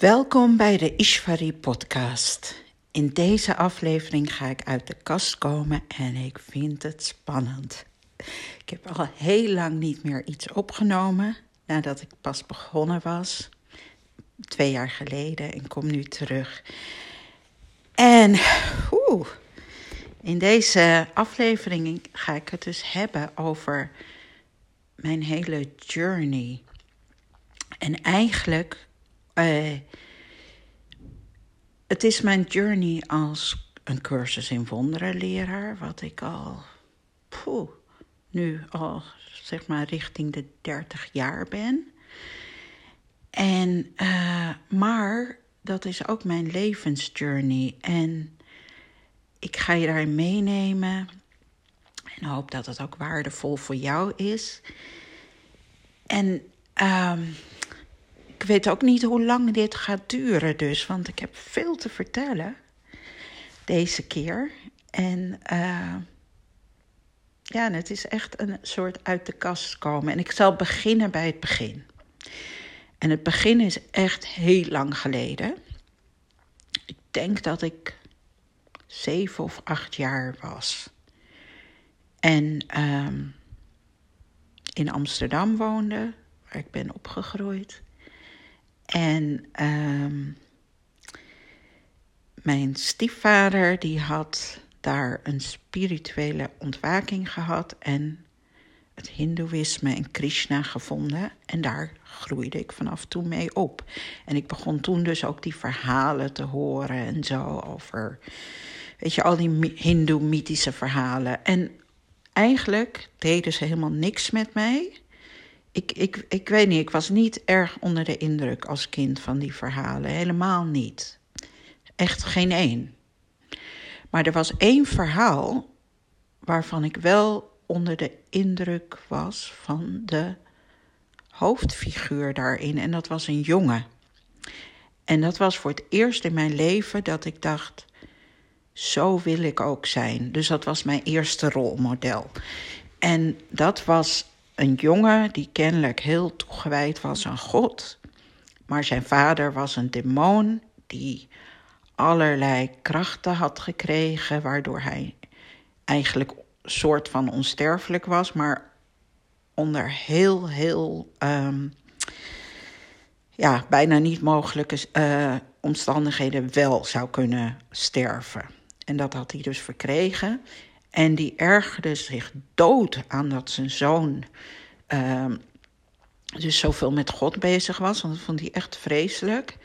Welkom bij de Ishvari podcast. In deze aflevering ga ik uit de kast komen en ik vind het spannend. Ik heb al heel lang niet meer iets opgenomen nadat ik pas begonnen was. Twee jaar geleden en kom nu terug. En in deze aflevering ga ik het dus hebben over mijn hele journey. En eigenlijk, uh, het is mijn journey als een cursus in wonderenleraar, wat ik al, nu al zeg maar richting de 30 jaar ben. En, uh, maar dat is ook mijn levensjourney. En ik ga je daarin meenemen. En hoop dat het ook waardevol voor jou is. En um, ik weet ook niet hoe lang dit gaat duren, dus, want ik heb veel te vertellen deze keer. En uh, ja, het is echt een soort uit de kast komen. En ik zal beginnen bij het begin. En het begin is echt heel lang geleden. Ik denk dat ik zeven of acht jaar was. En um, in Amsterdam woonde, waar ik ben opgegroeid. En um, mijn stiefvader die had daar een spirituele ontwaking gehad en het Hindoeïsme en Krishna gevonden. En daar groeide ik vanaf toen mee op. En ik begon toen dus ook die verhalen te horen en zo over, weet je, al die Hindoe-mythische verhalen. En eigenlijk deden ze helemaal niks met mij. Ik, ik, ik weet niet, ik was niet erg onder de indruk als kind van die verhalen. Helemaal niet. Echt geen één. Maar er was één verhaal waarvan ik wel onder de indruk was van de hoofdfiguur daarin. En dat was een jongen. En dat was voor het eerst in mijn leven dat ik dacht: zo wil ik ook zijn. Dus dat was mijn eerste rolmodel. En dat was een jongen die kennelijk heel toegewijd was aan God. Maar zijn vader was een demon die allerlei krachten had gekregen, waardoor hij eigenlijk soort van onsterfelijk was, maar onder heel, heel um, ja, bijna niet mogelijke uh, omstandigheden wel zou kunnen sterven. En dat had hij dus verkregen. En die ergerde zich dood aan dat zijn zoon uh, dus zoveel met God bezig was. Want dat vond hij echt vreselijk.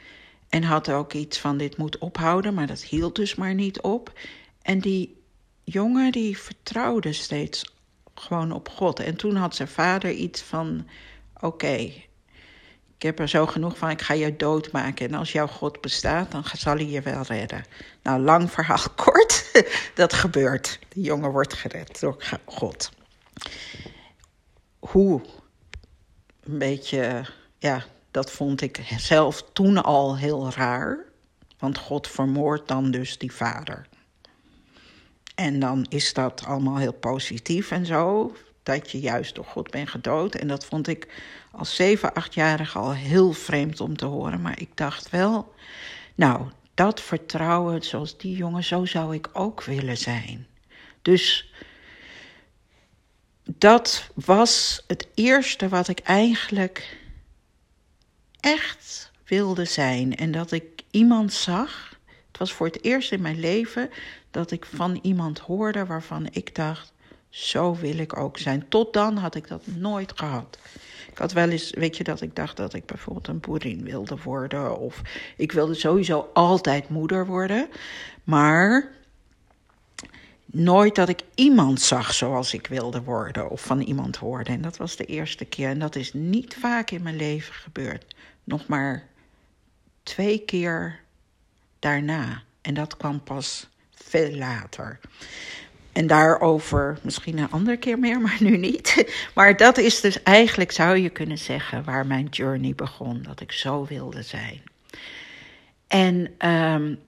En had ook iets van dit moet ophouden, maar dat hield dus maar niet op. En die jongen die vertrouwde steeds gewoon op God. En toen had zijn vader iets van: oké, ik heb er zo genoeg van, ik ga je doodmaken. En als jouw God bestaat, dan zal hij je wel redden. Nou, lang verhaal kort, dat gebeurt. De jongen wordt gered door God. Hoe? Een beetje, ja, dat vond ik zelf toen al heel raar. Want God vermoordt dan dus die vader. En dan is dat allemaal heel positief en zo. Dat je juist door God bent gedood. En dat vond ik als 7, 8-jarige al heel vreemd om te horen. Maar ik dacht wel, nou, dat vertrouwen zoals die jongen, zo zou ik ook willen zijn. Dus dat was het eerste wat ik eigenlijk echt wilde zijn. En dat ik iemand zag. Het was voor het eerst in mijn leven dat ik van iemand hoorde waarvan ik dacht: zo wil ik ook zijn. Tot dan had ik dat nooit gehad. Ik had wel eens, weet je, dat ik dacht dat ik bijvoorbeeld een boerin wilde worden. Of ik wilde sowieso altijd moeder worden. Maar nooit dat ik iemand zag zoals ik wilde worden. Of van iemand hoorde. En dat was de eerste keer. En dat is niet vaak in mijn leven gebeurd. Nog maar twee keer daarna. En dat kwam pas veel later. En daarover misschien een andere keer meer, maar nu niet. Maar dat is dus eigenlijk, zou je kunnen zeggen, waar mijn journey begon. Dat ik zo wilde zijn. En um,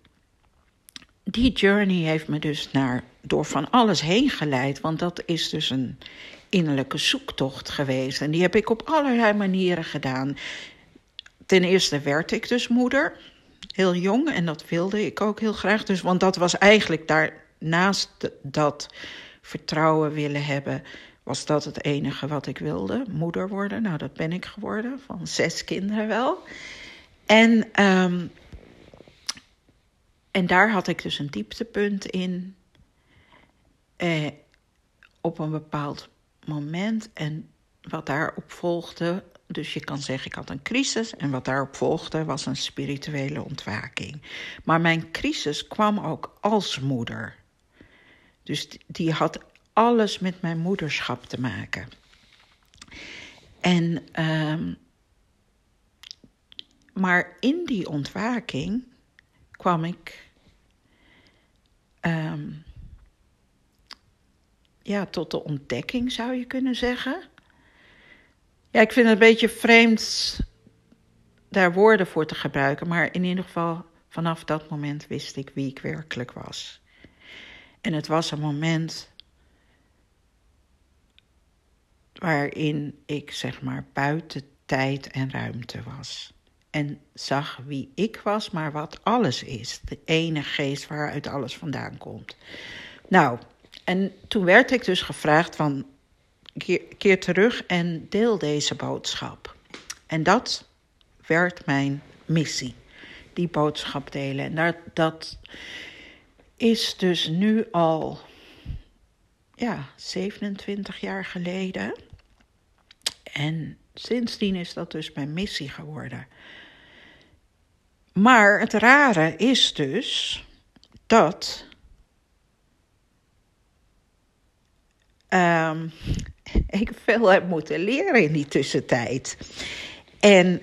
die journey heeft me dus naar, door van alles heen geleid. Want dat is dus een innerlijke zoektocht geweest. En die heb ik op allerlei manieren gedaan ten eerste werd ik dus moeder, heel jong, en dat wilde ik ook heel graag. Dus, want dat was eigenlijk daarnaast dat vertrouwen willen hebben, was dat het enige wat ik wilde, moeder worden. Nou, dat ben ik geworden, van zes kinderen wel. En, um, en daar had ik dus een dieptepunt in. Eh, op een bepaald moment. En wat daarop volgde, dus je kan zeggen ik had een crisis. En wat daarop volgde was een spirituele ontwaking. Maar mijn crisis kwam ook als moeder. Dus die had alles met mijn moederschap te maken. En, um, maar in die ontwaking kwam ik um, ja, tot de ontdekking, zou je kunnen zeggen. Ja, ik vind het een beetje vreemd daar woorden voor te gebruiken, maar in ieder geval vanaf dat moment wist ik wie ik werkelijk was. En het was een moment waarin ik zeg maar buiten tijd en ruimte was. En zag wie ik was, maar wat alles is. De ene geest waaruit alles vandaan komt. Nou, en toen werd ik dus gevraagd van keer, keer terug en deel deze boodschap. En dat werd mijn missie, die boodschap delen. En dat, dat is dus nu al ja, 27 jaar geleden. En sindsdien is dat dus mijn missie geworden. Maar het rare is dus dat um, ik veel heb moeten leren in die tussentijd. En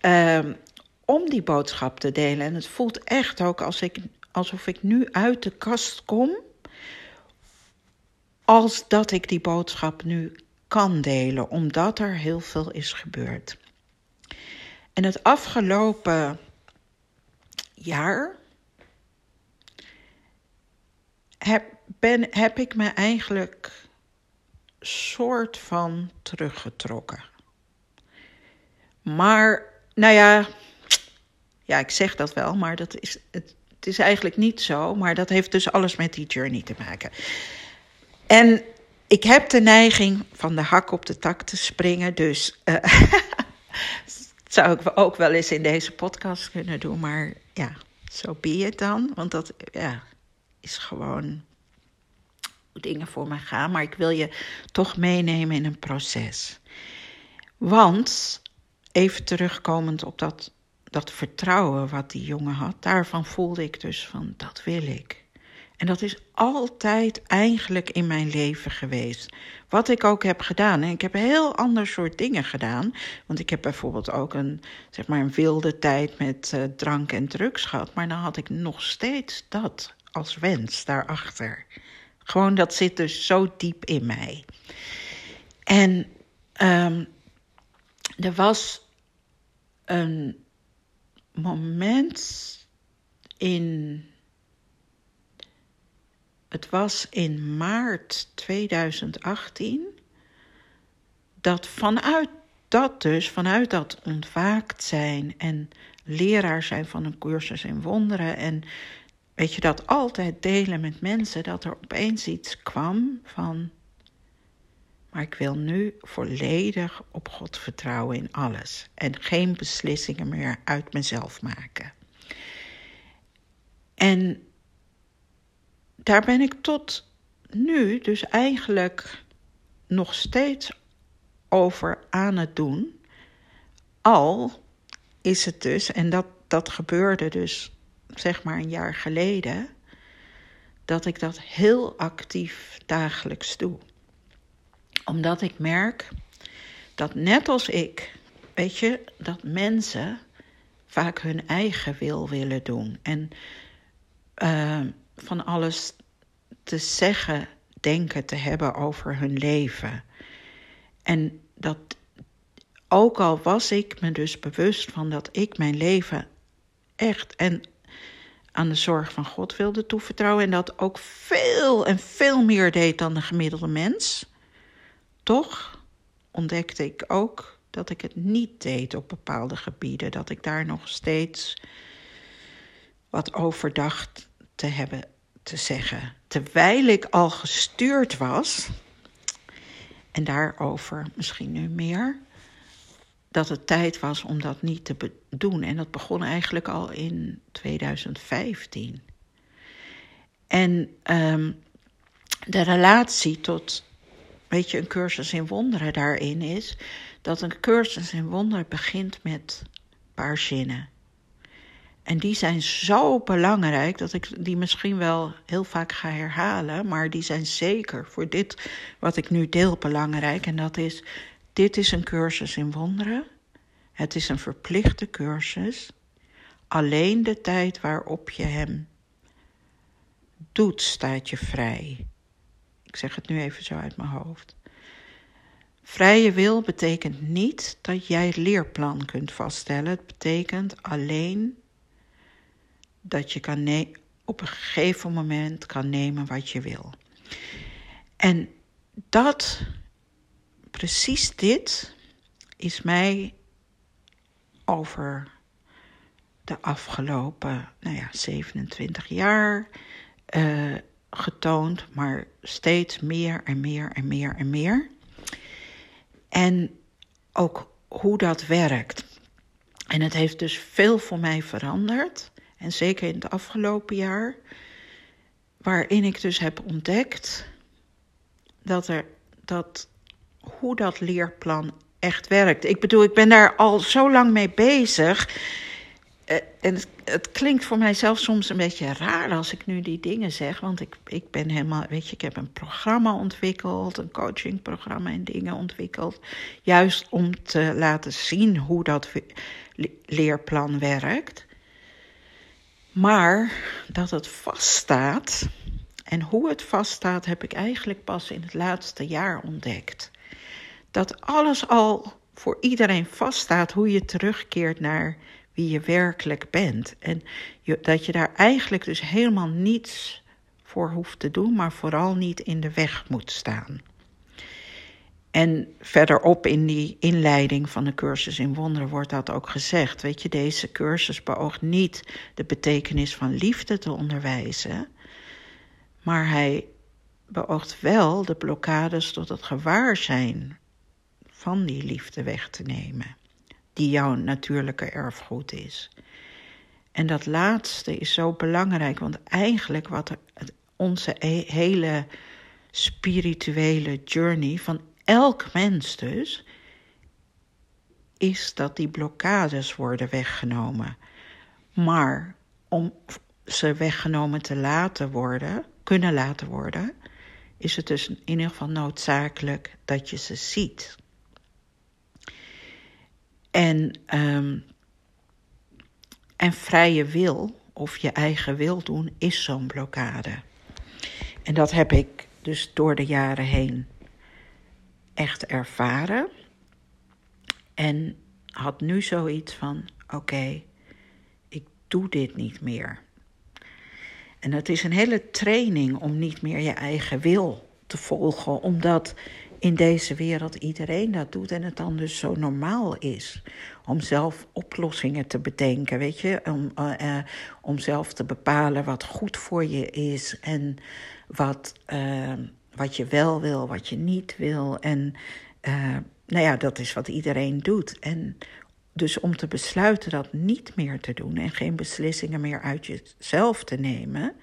um, om die boodschap te delen, en het voelt echt ook als ik, alsof ik nu uit de kast kom, als dat ik die boodschap nu kan delen, omdat er heel veel is gebeurd. En het afgelopen jaar heb, ben, heb ik me eigenlijk soort van teruggetrokken. Maar, nou ja, ja, ik zeg dat wel, maar dat is, het, het is eigenlijk niet zo. Maar dat heeft dus alles met die journey te maken. En ik heb de neiging van de hak op de tak te springen, dus uh, zou ik ook wel eens in deze podcast kunnen doen. Maar ja, zo so het dan, want dat ja, is gewoon dingen voor me gaan, maar ik wil je toch meenemen in een proces. Want, even terugkomend op dat, dat vertrouwen wat die jongen had, daarvan voelde ik dus van, dat wil ik. En dat is altijd eigenlijk in mijn leven geweest. Wat ik ook heb gedaan. En ik heb heel ander soort dingen gedaan. Want ik heb bijvoorbeeld ook een, zeg maar een wilde tijd met uh, drank en drugs gehad. Maar dan had ik nog steeds dat als wens daarachter. Gewoon dat zit dus zo diep in mij. En um, er was een moment in. Het was in maart 2018 dat vanuit dat dus, vanuit dat ontwaakt zijn en leraar zijn van een cursus in wonderen en weet je, dat altijd delen met mensen, dat er opeens iets kwam van, maar ik wil nu volledig op God vertrouwen in alles en geen beslissingen meer uit mezelf maken. En daar ben ik tot nu dus eigenlijk nog steeds over aan het doen. Al is het dus, en dat, dat gebeurde dus zeg maar een jaar geleden, dat ik dat heel actief dagelijks doe. Omdat ik merk dat net als ik, weet je, dat mensen vaak hun eigen wil willen doen. En uh, van alles te zeggen, denken te hebben over hun leven. En dat ook al was ik me dus bewust van dat ik mijn leven echt en aan de zorg van God wilde toevertrouwen en dat ook veel en veel meer deed dan de gemiddelde mens. Toch ontdekte ik ook dat ik het niet deed op bepaalde gebieden. Dat ik daar nog steeds wat over dacht te hebben te zeggen. Terwijl ik al gestuurd was, en daarover misschien nu meer, dat het tijd was om dat niet te doen. En dat begon eigenlijk al in 2015. En um, de relatie tot, weet je, een cursus in wonderen daarin is dat een cursus in wonderen begint met een paar zinnen. En die zijn zo belangrijk dat ik die misschien wel heel vaak ga herhalen, maar die zijn zeker voor dit wat ik nu deel belangrijk. En dat is: dit is een cursus in wonderen. Het is een verplichte cursus. Alleen de tijd waarop je hem doet, staat je vrij. Ik zeg het nu even zo uit mijn hoofd. Vrije wil betekent niet dat jij het leerplan kunt vaststellen. Het betekent alleen dat je kan op een gegeven moment kan nemen wat je wil. En dat, precies dit, is mij over de afgelopen nou ja, 27 jaar uh, getoond, maar steeds meer en meer en meer en meer. En ook hoe dat werkt. En het heeft dus veel voor mij veranderd. En zeker in het afgelopen jaar. Waarin ik dus heb ontdekt dat er dat hoe dat leerplan echt werkt. Ik bedoel, ik ben daar al zo lang mee bezig. Uh, en het, het, klinkt voor mij zelf soms een beetje raar als ik nu die dingen zeg. Want ik, ik ben helemaal, weet je, ik heb een programma ontwikkeld, een coachingprogramma en dingen ontwikkeld. Juist om te laten zien hoe dat leerplan werkt. Maar dat het vaststaat, en hoe het vaststaat, heb ik eigenlijk pas in het laatste jaar ontdekt. Dat alles al voor iedereen vaststaat, hoe je terugkeert naar wie je werkelijk bent. En dat je daar eigenlijk dus helemaal niets voor hoeft te doen, maar vooral niet in de weg moet staan. En verderop in die inleiding van de cursus in wonderen wordt dat ook gezegd. Weet je, deze cursus beoogt niet de betekenis van liefde te onderwijzen, maar hij beoogt wel de blokkades tot het gewaarzijn van die liefde weg te nemen die jouw natuurlijke erfgoed is. En dat laatste is zo belangrijk, want eigenlijk wat onze hele spirituele journey van elk mens dus, is dat die blokkades worden weggenomen. Maar om ze weggenomen te laten worden, kunnen laten worden, is het dus in ieder geval noodzakelijk dat je ze ziet. En, um, en vrije wil, of je eigen wil doen, is zo'n blokkade. En dat heb ik dus door de jaren heen echt ervaren. En had nu zoiets van: oké, ik doe dit niet meer. En het is een hele training om niet meer je eigen wil te volgen, omdat in deze wereld iedereen dat doet en het dan dus zo normaal is om zelf oplossingen te bedenken, weet je, om, uh, om zelf te bepalen wat goed voor je is en wat, uh, wat je wel wil, wat je niet wil. En nou ja, dat is wat iedereen doet. En dus om te besluiten dat niet meer te doen en geen beslissingen meer uit jezelf te nemen,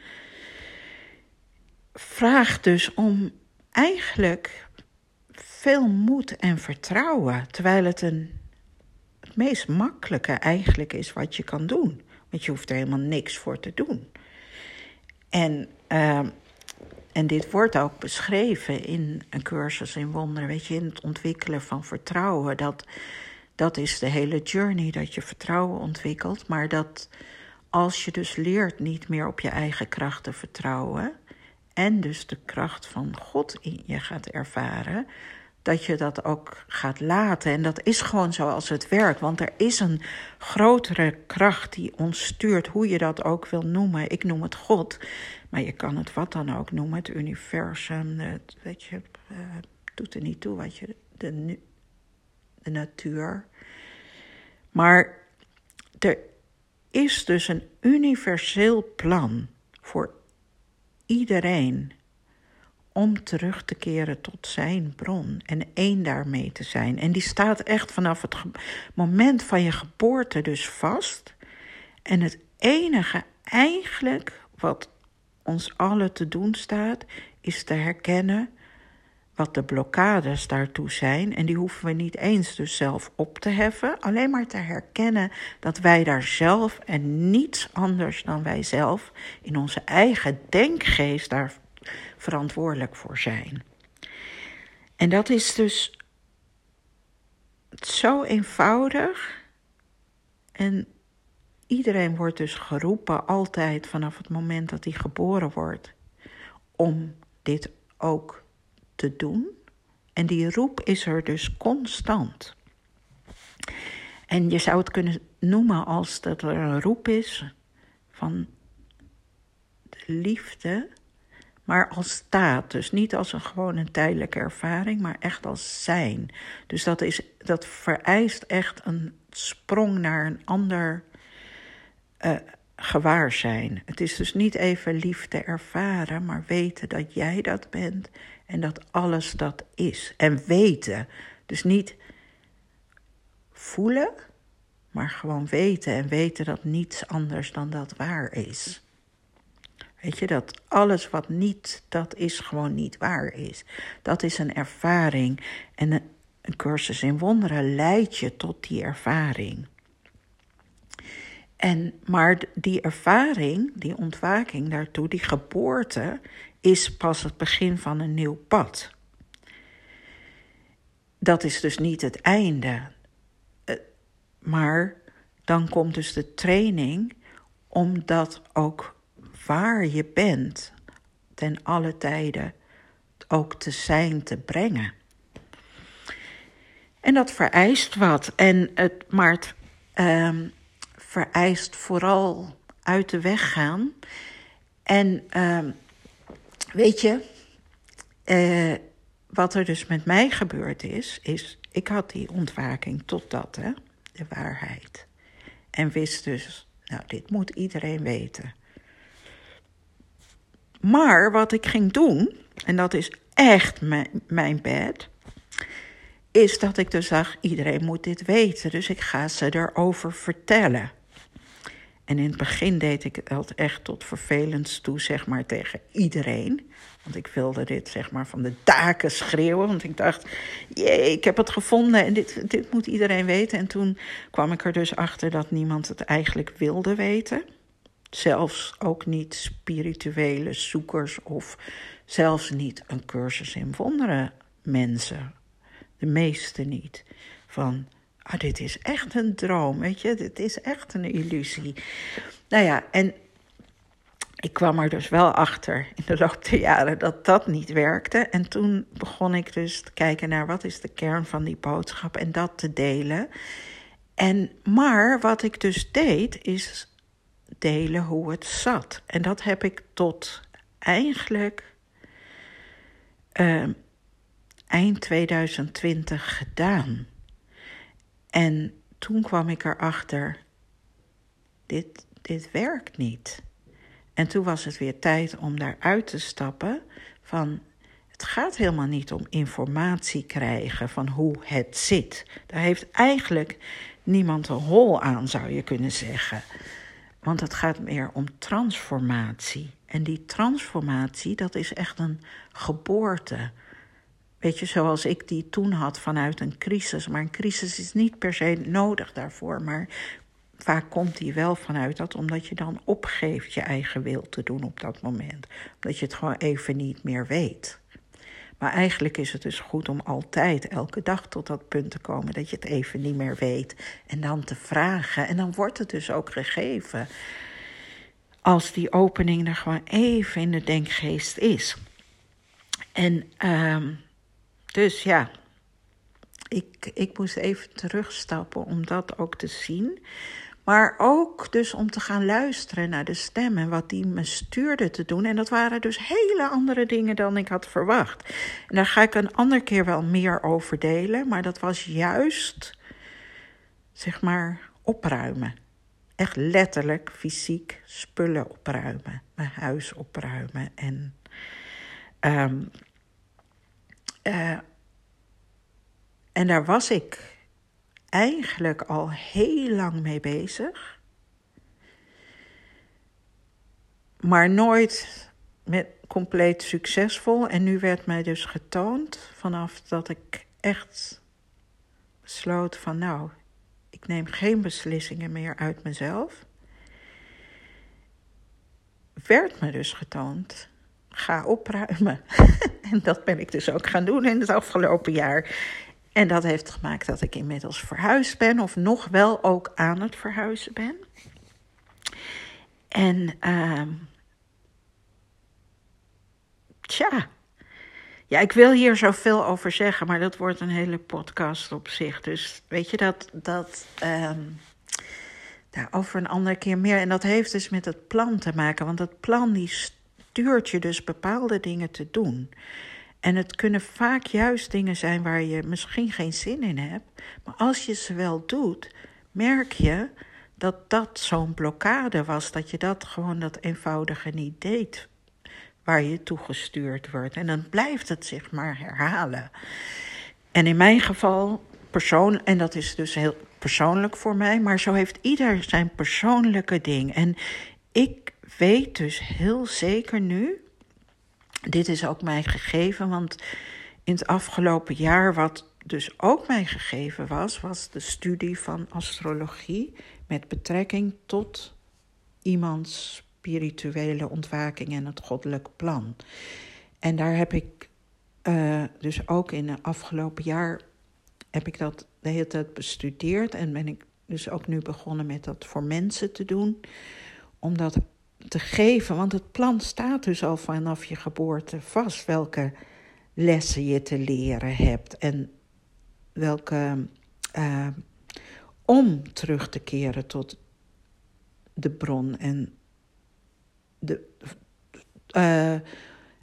vraagt dus om eigenlijk veel moed en vertrouwen. Terwijl het een, het meest makkelijke eigenlijk is wat je kan doen. Want je hoeft er helemaal niks voor te doen. En, uh, en dit wordt ook beschreven in een cursus in wonderen. Weet je, in het ontwikkelen van vertrouwen. Dat, dat is de hele journey, dat je vertrouwen ontwikkelt. Maar dat als je dus leert niet meer op je eigen kracht te vertrouwen. En dus de kracht van God in je gaat ervaren dat je dat ook gaat laten. En dat is gewoon zoals het werkt. Want er is een grotere kracht die ons stuurt, hoe je dat ook wil noemen. Ik noem het God, maar je kan het wat dan ook noemen. Het universum, het, weet je, uh, doet er niet toe wat je. De, de natuur. Maar er is dus een universeel plan voor iedereen om terug te keren tot zijn bron en één daarmee te zijn. En die staat echt vanaf het moment van je geboorte dus vast. En het enige eigenlijk wat ons allen te doen staat, is te herkennen wat de blokkades daartoe zijn. En die hoeven we niet eens dus zelf op te heffen, alleen maar te herkennen dat wij daar zelf en niets anders dan wij zelf in onze eigen denkgeest daar verantwoordelijk voor zijn. En dat is dus zo eenvoudig. En iedereen wordt dus geroepen, altijd vanaf het moment dat hij geboren wordt, om dit ook te doen. En die roep is er dus constant. En je zou het kunnen noemen als dat er een roep is van de liefde maar als staat. Dus niet als een gewoon een tijdelijke ervaring, maar echt als zijn. Dus dat, is, dat vereist echt een sprong naar een ander uh, gewaarzijn. Het is dus niet even liefde ervaren, maar weten dat jij dat bent en dat alles dat is. En weten, dus niet voelen, maar gewoon weten en weten dat niets anders dan dat waar is. Weet je, dat alles wat niet, dat is gewoon niet waar is. Dat is een ervaring. En een, cursus in wonderen leidt je tot die ervaring. En, maar die ervaring, die ontwaking daartoe, die geboorte, is pas het begin van een nieuw pad. Dat is dus niet het einde. Eh, maar dan komt dus de training om dat ook waar je bent, ten alle tijden ook te zijn te brengen. En dat vereist wat. En het, maar het ehm, vereist vooral uit de weg gaan. En ehm, weet je, uh, wat er dus met mij gebeurd is, is ik had die ontwaking tot dat, hè, de waarheid. En wist dus, nou, dit moet iedereen weten. Maar wat ik ging doen, en dat is echt mijn, mijn bed, is dat ik dus zag, iedereen moet dit weten, dus ik ga ze erover vertellen. En in het begin deed ik het echt tot vervelends toe, zeg maar, tegen iedereen. Want ik wilde dit, zeg maar, van de daken schreeuwen. Want ik dacht, jee, ik heb het gevonden en dit, dit moet iedereen weten. En toen kwam ik er dus achter dat niemand het eigenlijk wilde weten. Zelfs ook niet spirituele zoekers of zelfs niet een cursus in wonderen mensen. De meeste niet. Van, ah, dit is echt een droom, weet je, dit is echt een illusie. Nou ja, en ik kwam er dus wel achter in de loop der jaren dat dat niet werkte. En toen begon ik dus te kijken naar wat is de kern van die boodschap en dat te delen. En, maar wat ik dus deed, is delen hoe het zat. En dat heb ik tot eigenlijk uh, eind 2020 gedaan. En toen kwam ik erachter, dit, dit werkt niet. En toen was het weer tijd om daaruit te stappen van het gaat helemaal niet om informatie krijgen van hoe het zit. Daar heeft eigenlijk niemand een hol aan, zou je kunnen zeggen. Want het gaat meer om transformatie. En die transformatie, dat is echt een geboorte. Weet je, zoals ik die toen had vanuit een crisis. Maar een crisis is niet per se nodig daarvoor. Maar vaak komt die wel vanuit dat, omdat je dan opgeeft je eigen wil te doen op dat moment. Omdat je het gewoon even niet meer weet. Maar eigenlijk is het dus goed om altijd, elke dag tot dat punt te komen dat je het even niet meer weet. En dan te vragen. En dan wordt het dus ook gegeven. Als die opening er gewoon even in de denkgeest is. En um, dus ja, ik, ik moest even terugstappen om dat ook te zien. Maar ook dus om te gaan luisteren naar de stemmen, wat die me stuurde te doen. En dat waren dus hele andere dingen dan ik had verwacht. En daar ga ik een ander keer wel meer over delen. Maar dat was juist, zeg maar, opruimen. Echt letterlijk, fysiek spullen opruimen. Mijn huis opruimen. En um, uh, en daar was ik eigenlijk al heel lang mee bezig. Maar nooit met compleet succesvol. En nu werd mij dus getoond vanaf dat ik echt besloot van nou, ik neem geen beslissingen meer uit mezelf. Werd me dus getoond, ga opruimen. en dat ben ik dus ook gaan doen in het afgelopen jaar. En dat heeft gemaakt dat ik inmiddels verhuisd ben, of nog wel ook aan het verhuizen ben. En uh, tja, ja, ik wil hier zoveel over zeggen, maar dat wordt een hele podcast op zich. Dus weet je dat, dat uh, daarover een andere keer meer. En dat heeft dus met het plan te maken, want het plan die stuurt je dus bepaalde dingen te doen. En het kunnen vaak juist dingen zijn waar je misschien geen zin in hebt. Maar als je ze wel doet, merk je dat dat zo'n blokkade was. Dat je dat gewoon dat eenvoudige niet deed waar je toegestuurd wordt. En dan blijft het zich maar herhalen. En in mijn geval, persoon, en dat is dus heel persoonlijk voor mij, maar zo heeft ieder zijn persoonlijke ding. En ik weet dus heel zeker nu dit is ook mij gegeven, want in het afgelopen jaar, wat dus ook mij gegeven was, was de studie van astrologie met betrekking tot iemands spirituele ontwaking en het goddelijk plan. En daar heb ik uh, dus ook in het afgelopen jaar heb ik dat de hele tijd bestudeerd en ben ik dus ook nu begonnen met dat voor mensen te doen, omdat te geven. Want het plan staat dus al vanaf je geboorte vast welke lessen je te leren hebt en welke. Uh, om terug te keren tot de bron en de, uh,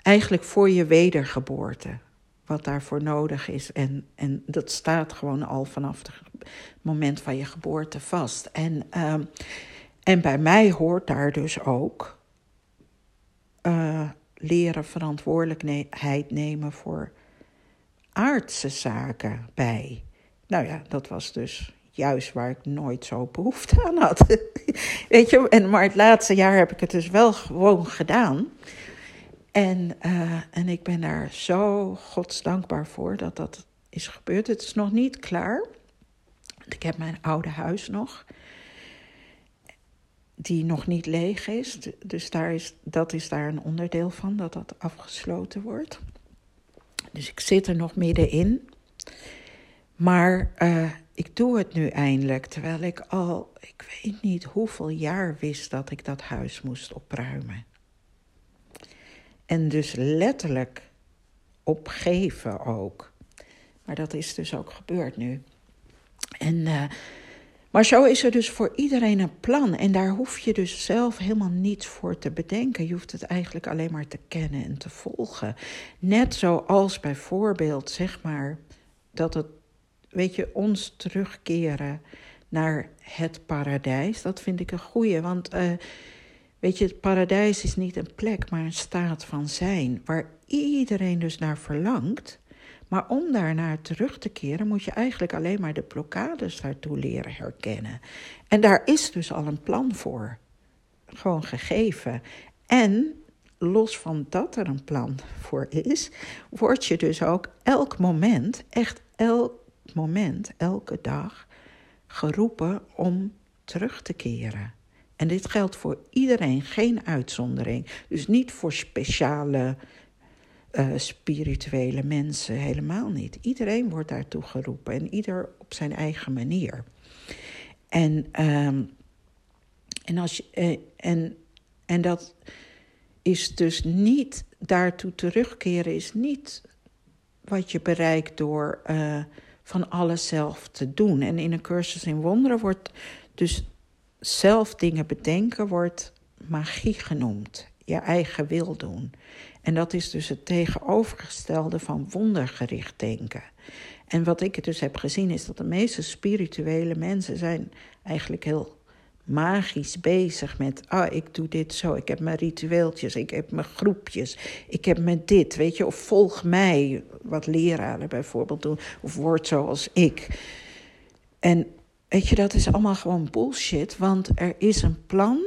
eigenlijk voor je wedergeboorte. Wat daarvoor nodig is. En, en dat staat gewoon al vanaf het moment van je geboorte vast. En uh, en bij mij hoort daar dus ook uh, leren verantwoordelijkheid nemen voor aardse zaken bij. Nou ja, dat was dus juist waar ik nooit zo behoefte aan had. Weet je, en, maar het laatste jaar heb ik het dus wel gewoon gedaan. En, uh, en ik ben daar zo godsdankbaar voor dat dat is gebeurd. Het is nog niet klaar. Ik heb mijn oude huis nog die nog niet leeg is. Dus daar is, dat is daar een onderdeel van, dat dat afgesloten wordt. Dus ik zit er nog middenin. Maar uh, ik doe het nu eindelijk, terwijl ik al, ik weet niet hoeveel jaar wist dat ik dat huis moest opruimen. En dus letterlijk opgeven ook. Maar dat is dus ook gebeurd nu. En uh, maar zo is er dus voor iedereen een plan. En daar hoef je dus zelf helemaal niets voor te bedenken. Je hoeft het eigenlijk alleen maar te kennen en te volgen. Net zoals bijvoorbeeld, zeg maar, dat het, weet je, ons terugkeren naar het paradijs. Dat vind ik een goeie. Want, uh, weet je, het paradijs is niet een plek, maar een staat van zijn. Waar iedereen dus naar verlangt. Maar om daarnaar terug te keren, moet je eigenlijk alleen maar de blokkades daartoe leren herkennen. En daar is dus al een plan voor. Gewoon gegeven. En los van dat er een plan voor is, word je dus ook elk moment, echt elk moment, elke dag, geroepen om terug te keren. En dit geldt voor iedereen, geen uitzondering. Dus niet voor speciale uh, spirituele mensen, helemaal niet. Iedereen wordt daartoe geroepen en ieder op zijn eigen manier. En, um, en, als je, uh, en, en dat is dus niet daartoe terugkeren, is niet wat je bereikt door uh, van alles zelf te doen. En in een cursus in wonderen wordt dus zelf dingen bedenken wordt magie genoemd. Je eigen wil doen. En dat is dus het tegenovergestelde van wondergericht denken. En wat ik dus heb gezien is dat de meeste spirituele mensen zijn eigenlijk heel magisch bezig met, ah, ik doe dit zo, ik heb mijn ritueeltjes, ik heb mijn groepjes, ik heb me dit, weet je, of volg mij, wat leraren bijvoorbeeld doen, of word zoals ik. En weet je, dat is allemaal gewoon bullshit, want er is een plan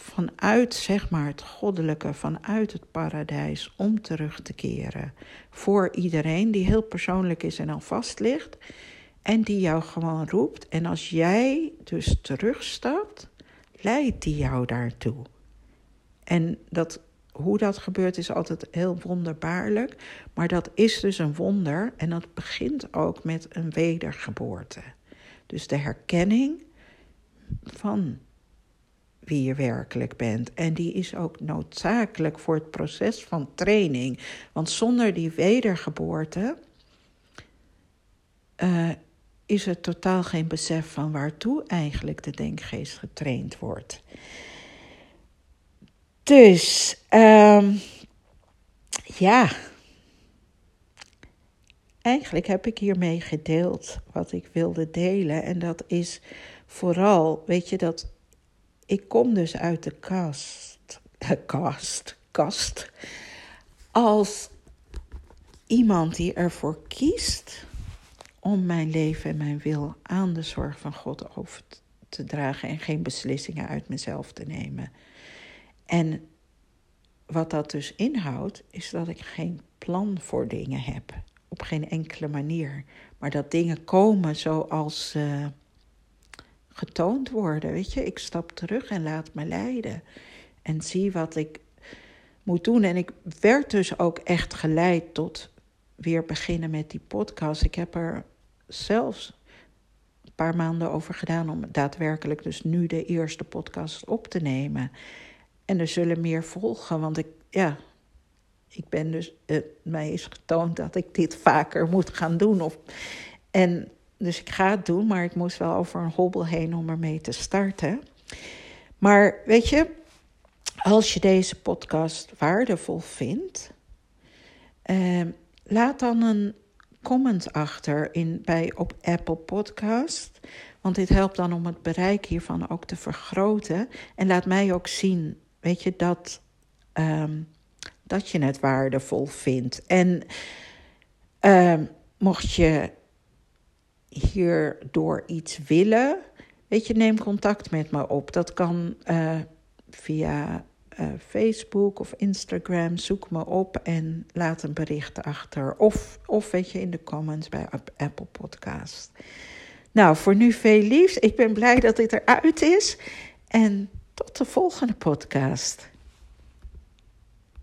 vanuit, zeg maar, het goddelijke, vanuit het paradijs, om terug te keren. Voor iedereen die heel persoonlijk is en al vast ligt. En die jou gewoon roept. En als jij dus terugstapt, leidt die jou daartoe. En dat, hoe dat gebeurt is altijd heel wonderbaarlijk. Maar dat is dus een wonder. En dat begint ook met een wedergeboorte. Dus de herkenning van wie je werkelijk bent. En die is ook noodzakelijk voor het proces van training. Want zonder die wedergeboorte uh, is er totaal geen besef van waartoe eigenlijk de denkgeest getraind wordt. Dus, um, ja. Eigenlijk heb ik hiermee gedeeld wat ik wilde delen. En dat is vooral, weet je, dat ik kom dus uit de kast, kast, kast, als iemand die ervoor kiest om mijn leven en mijn wil aan de zorg van God over te dragen en geen beslissingen uit mezelf te nemen. En wat dat dus inhoudt, is dat ik geen plan voor dingen heb. Op geen enkele manier. Maar dat dingen komen zoals ze getoond worden. Weet je, ik stap terug en laat me leiden. En zie wat ik moet doen. En ik werd dus ook echt geleid tot weer beginnen met die podcast. Ik heb er zelfs een paar maanden over gedaan om daadwerkelijk dus nu de eerste podcast op te nemen. En er zullen meer volgen, want ik, ja, ik ben dus, uh, mij is getoond dat ik dit vaker moet gaan doen. Of, en dus ik ga het doen, maar ik moest wel over een hobbel heen om ermee te starten. Maar weet je, als je deze podcast waardevol vindt, uh, laat dan een comment achter in, bij, op Apple Podcast. Want dit helpt dan om het bereik hiervan ook te vergroten. En laat mij ook zien, weet je, dat, um, dat je het waardevol vindt. En um, mocht je hierdoor iets willen, weet je, neem contact met me op. Dat kan uh, via uh, Facebook of Instagram. Zoek me op en laat een bericht achter. Of, of weet je, in de comments bij Apple Podcast. Nou, voor nu veel liefs. Ik ben blij dat dit eruit is. En tot de volgende podcast.